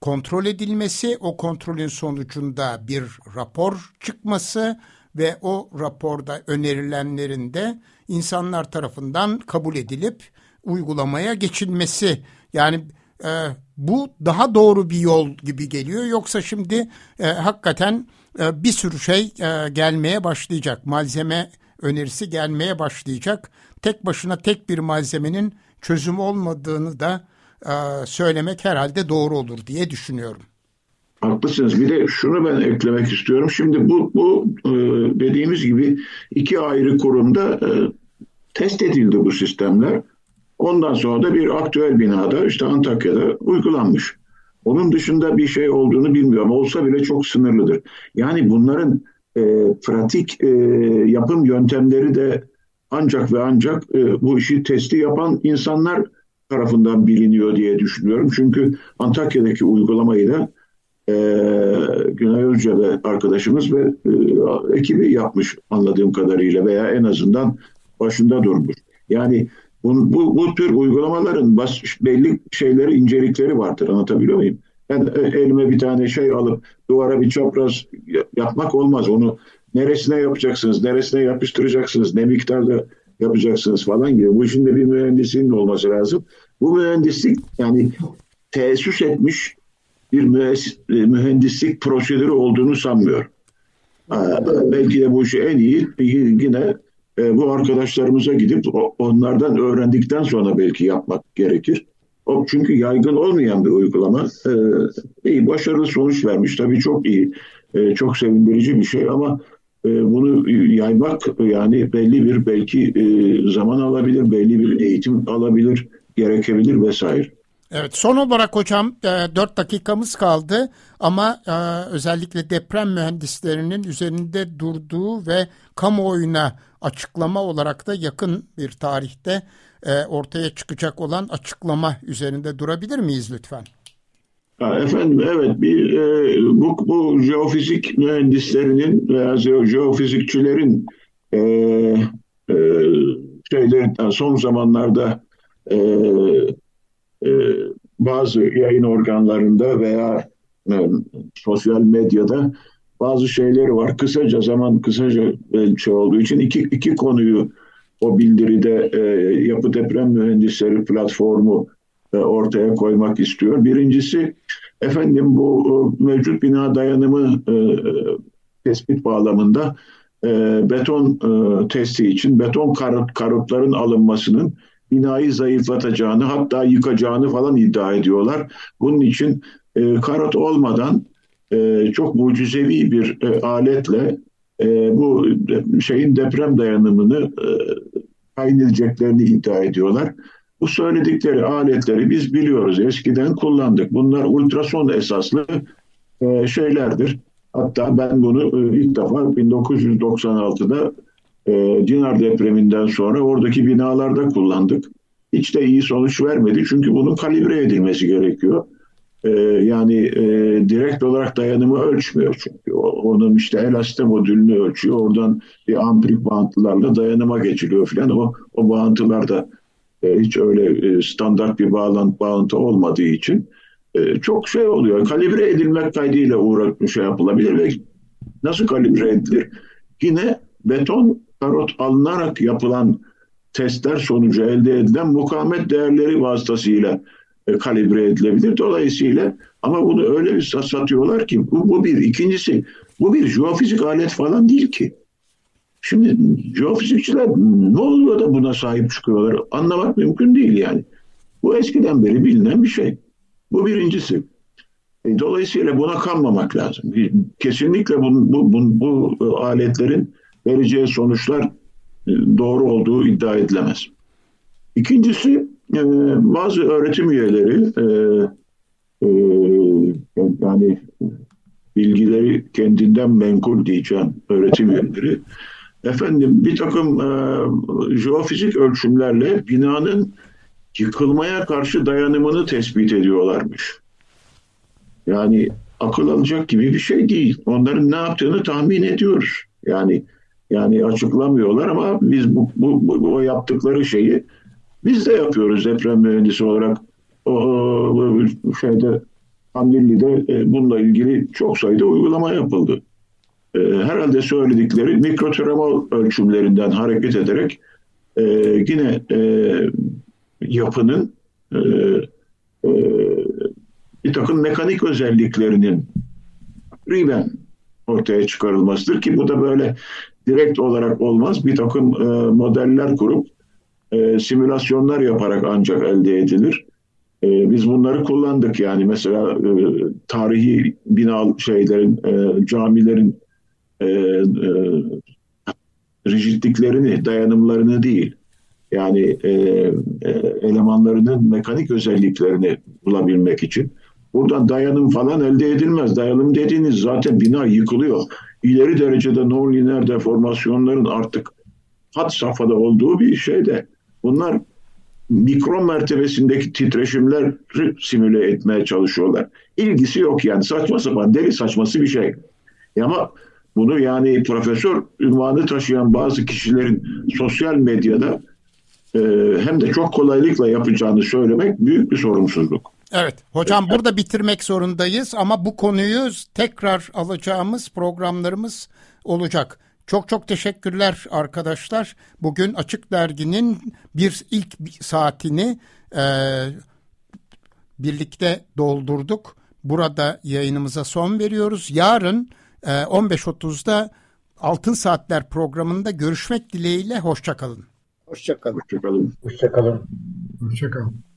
kontrol edilmesi, o kontrolün sonucunda bir rapor çıkması ve o raporda önerilenlerin de insanlar tarafından kabul edilip uygulamaya geçilmesi. Yani e, bu daha doğru bir yol gibi geliyor. Yoksa şimdi e, hakikaten e, bir sürü şey e, gelmeye başlayacak. Malzeme önerisi gelmeye başlayacak. Tek başına tek bir malzemenin çözüm olmadığını da e, söylemek herhalde doğru olur diye düşünüyorum. Haklısınız. Bir de şunu ben eklemek istiyorum. Şimdi bu, bu dediğimiz gibi iki ayrı kurumda test edildi bu sistemler. Ondan sonra da bir aktüel binada işte Antakya'da uygulanmış. Onun dışında bir şey olduğunu bilmiyorum. Olsa bile çok sınırlıdır. Yani bunların e, pratik e, yapım yöntemleri de ancak ve ancak e, bu işi testi yapan insanlar tarafından biliniyor diye düşünüyorum. Çünkü Antakya'daki uygulamayı da e, Günay Özce arkadaşımız ve e, ekibi yapmış anladığım kadarıyla veya en azından başında durmuş. Yani bu, bu, bu tür uygulamaların bas, belli şeyleri, incelikleri vardır. Anlatabiliyor muyum? Ben e, elime bir tane şey alıp duvara bir çapraz yapmak olmaz. Onu neresine yapacaksınız, neresine yapıştıracaksınız, ne miktarda yapacaksınız falan gibi. Bu işin de bir mühendisliğin olması lazım. Bu mühendislik yani teessüs etmiş bir e, mühendislik prosedürü olduğunu sanmıyorum. Belki de bu işi en iyi yine e, bu arkadaşlarımıza gidip onlardan öğrendikten sonra belki yapmak gerekir. O çünkü yaygın olmayan bir uygulama. E, iyi başarılı sonuç vermiş. Tabii çok iyi, çok sevindirici bir şey ama bunu yaymak yani belli bir belki zaman alabilir, belli bir eğitim alabilir, gerekebilir vesaire. Evet son olarak hocam e, 4 dakikamız kaldı ama e, özellikle deprem mühendislerinin üzerinde durduğu ve kamuoyuna açıklama olarak da yakın bir tarihte e, ortaya çıkacak olan açıklama üzerinde durabilir miyiz lütfen? Efendim evet bir e, bu, bu jeofizik mühendislerinin veya jeofizikçilerin e, e, şeylerinden son zamanlarda e, e, bazı yayın organlarında veya e, sosyal medyada bazı şeyleri var. Kısaca zaman kısaca şey olduğu için iki, iki konuyu o bildiride e, Yapı Deprem Mühendisleri platformu e, ortaya koymak istiyor. Birincisi efendim bu e, mevcut bina dayanımı e, tespit bağlamında e, beton e, testi için beton karot, karotların alınmasının binayı zayıflatacağını hatta yıkacağını falan iddia ediyorlar. Bunun için e, karot olmadan e, çok mucizevi bir e, aletle e, bu şeyin deprem dayanımını e, tayin edeceklerini iddia ediyorlar. Bu söyledikleri aletleri biz biliyoruz. Eskiden kullandık. Bunlar ultrason esaslı e, şeylerdir. Hatta ben bunu e, ilk defa 1996'da e, Dinar depreminden sonra oradaki binalarda kullandık. Hiç de iyi sonuç vermedi. Çünkü bunun kalibre edilmesi gerekiyor. E, yani e, direkt olarak dayanımı ölçmüyor çünkü. Onun işte elastik modülünü ölçüyor. Oradan bir amprik bağıntılarla dayanıma geçiliyor falan. O, o bağıntılar da e, hiç öyle e, standart bir bağlantı, bağlantı olmadığı için e, çok şey oluyor. Kalibre edilmek kaydıyla uğraşmış şey yapılabilir ve nasıl kalibre edilir? Yine beton karot alınarak yapılan testler sonucu elde edilen mukavemet değerleri vasıtasıyla e, kalibre edilebilir. Dolayısıyla ama bunu öyle bir satıyorlar ki bu, bu bir. ikincisi bu bir jeofizik alet falan değil ki. Şimdi jeofizikçiler ne oluyor da buna sahip çıkıyorlar anlamak mümkün değil yani. Bu eskiden beri bilinen bir şey. Bu birincisi. E, dolayısıyla buna kanmamak lazım. Kesinlikle bu, bu, bu, bu aletlerin vereceği sonuçlar e, doğru olduğu iddia edilemez. İkincisi e, bazı öğretim üyeleri yani bilgileri kendinden menkul diyeceğim öğretim üyeleri efendim bir takım e, jeofizik ölçümlerle binanın yıkılmaya karşı dayanımını tespit ediyorlarmış. Yani akıl alacak gibi bir şey değil. Onların ne yaptığını tahmin ediyoruz. Yani yani açıklamıyorlar ama biz bu, bu, bu o yaptıkları şeyi biz de yapıyoruz deprem mühendisi olarak. O, şeyde Kandilli'de e, bununla ilgili çok sayıda uygulama yapıldı. E, herhalde söyledikleri mikrotremol ölçümlerinden hareket ederek e, yine e, yapının e, e, bir takım mekanik özelliklerinin takriben ortaya çıkarılmasıdır ki bu da böyle direkt olarak olmaz. Bir takım e, modeller kurup e, simülasyonlar yaparak ancak elde edilir. E, biz bunları kullandık yani mesela e, tarihi bina şeylerin, e, camilerin e, e, rigidliklerini, dayanımlarını değil, yani e, e, elemanlarının mekanik özelliklerini bulabilmek için. Buradan dayanım falan elde edilmez. Dayanım dediğiniz zaten bina yıkılıyor. İleri derecede non-lineer deformasyonların artık hat safhada olduğu bir şeyde. Bunlar mikron mertebesindeki titreşimleri simüle etmeye çalışıyorlar. İlgisi yok yani saçma sapan deli saçması bir şey. Ama bunu yani profesör ünvanı taşıyan bazı kişilerin sosyal medyada e, hem de çok kolaylıkla yapacağını söylemek büyük bir sorumsuzluk. Evet hocam burada bitirmek zorundayız ama bu konuyu tekrar alacağımız programlarımız olacak. Çok çok teşekkürler arkadaşlar. Bugün Açık Dergi'nin bir ilk saatini e, birlikte doldurduk. Burada yayınımıza son veriyoruz. Yarın 15.30'da ee, Altın Saatler programında görüşmek dileğiyle. Hoşçakalın. Hoşçakalın. Hoşçakalın. Hoşçakalın. Hoşçakalın.